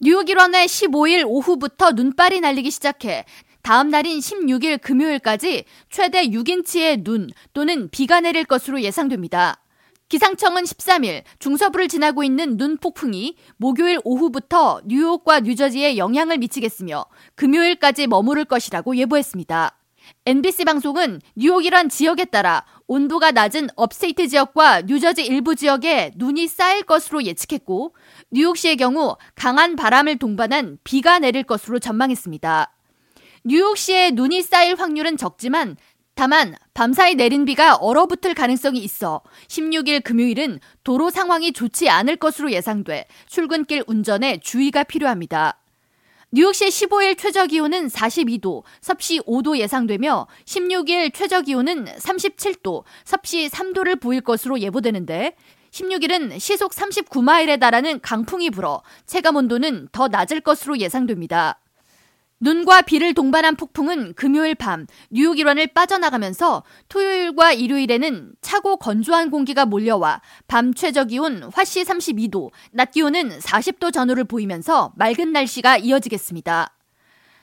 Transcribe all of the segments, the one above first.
뉴욕 일원의 15일 오후부터 눈발이 날리기 시작해 다음 날인 16일 금요일까지 최대 6인치의 눈 또는 비가 내릴 것으로 예상됩니다. 기상청은 13일 중서부를 지나고 있는 눈 폭풍이 목요일 오후부터 뉴욕과 뉴저지에 영향을 미치겠으며 금요일까지 머무를 것이라고 예보했습니다. NBC 방송은 뉴욕 일원 지역에 따라 온도가 낮은 upstate 지역과 뉴저지 일부 지역에 눈이 쌓일 것으로 예측했고 뉴욕시의 경우 강한 바람을 동반한 비가 내릴 것으로 전망했습니다. 뉴욕시에 눈이 쌓일 확률은 적지만 다만 밤사이 내린 비가 얼어붙을 가능성이 있어 16일 금요일은 도로 상황이 좋지 않을 것으로 예상돼 출근길 운전에 주의가 필요합니다. 뉴욕시 15일 최저 기온은 42도, 섭씨 5도 예상되며 16일 최저 기온은 37도, 섭씨 3도를 보일 것으로 예보되는데 16일은 시속 39마일에 달하는 강풍이 불어 체감 온도는 더 낮을 것으로 예상됩니다. 눈과 비를 동반한 폭풍은 금요일 밤 뉴욕 일원을 빠져나가면서 토요일과 일요일에는 차고 건조한 공기가 몰려와 밤 최저 기온 화씨 32도, 낮 기온은 40도 전후를 보이면서 맑은 날씨가 이어지겠습니다.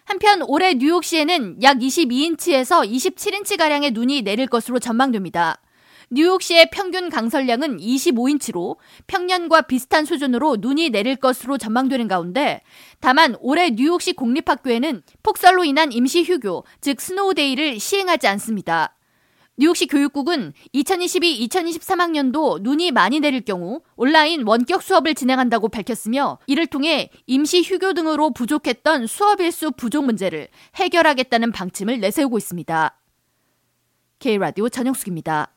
한편 올해 뉴욕시에는 약 22인치에서 27인치가량의 눈이 내릴 것으로 전망됩니다. 뉴욕시의 평균 강설량은 25인치로 평년과 비슷한 수준으로 눈이 내릴 것으로 전망되는 가운데 다만 올해 뉴욕시 공립학교에는 폭설로 인한 임시 휴교, 즉 snow day를 시행하지 않습니다. 뉴욕시 교육국은 2022-2023학년도 눈이 많이 내릴 경우 온라인 원격 수업을 진행한다고 밝혔으며 이를 통해 임시 휴교 등으로 부족했던 수업 일수 부족 문제를 해결하겠다는 방침을 내세우고 있습니다. K라디오 전영숙입니다.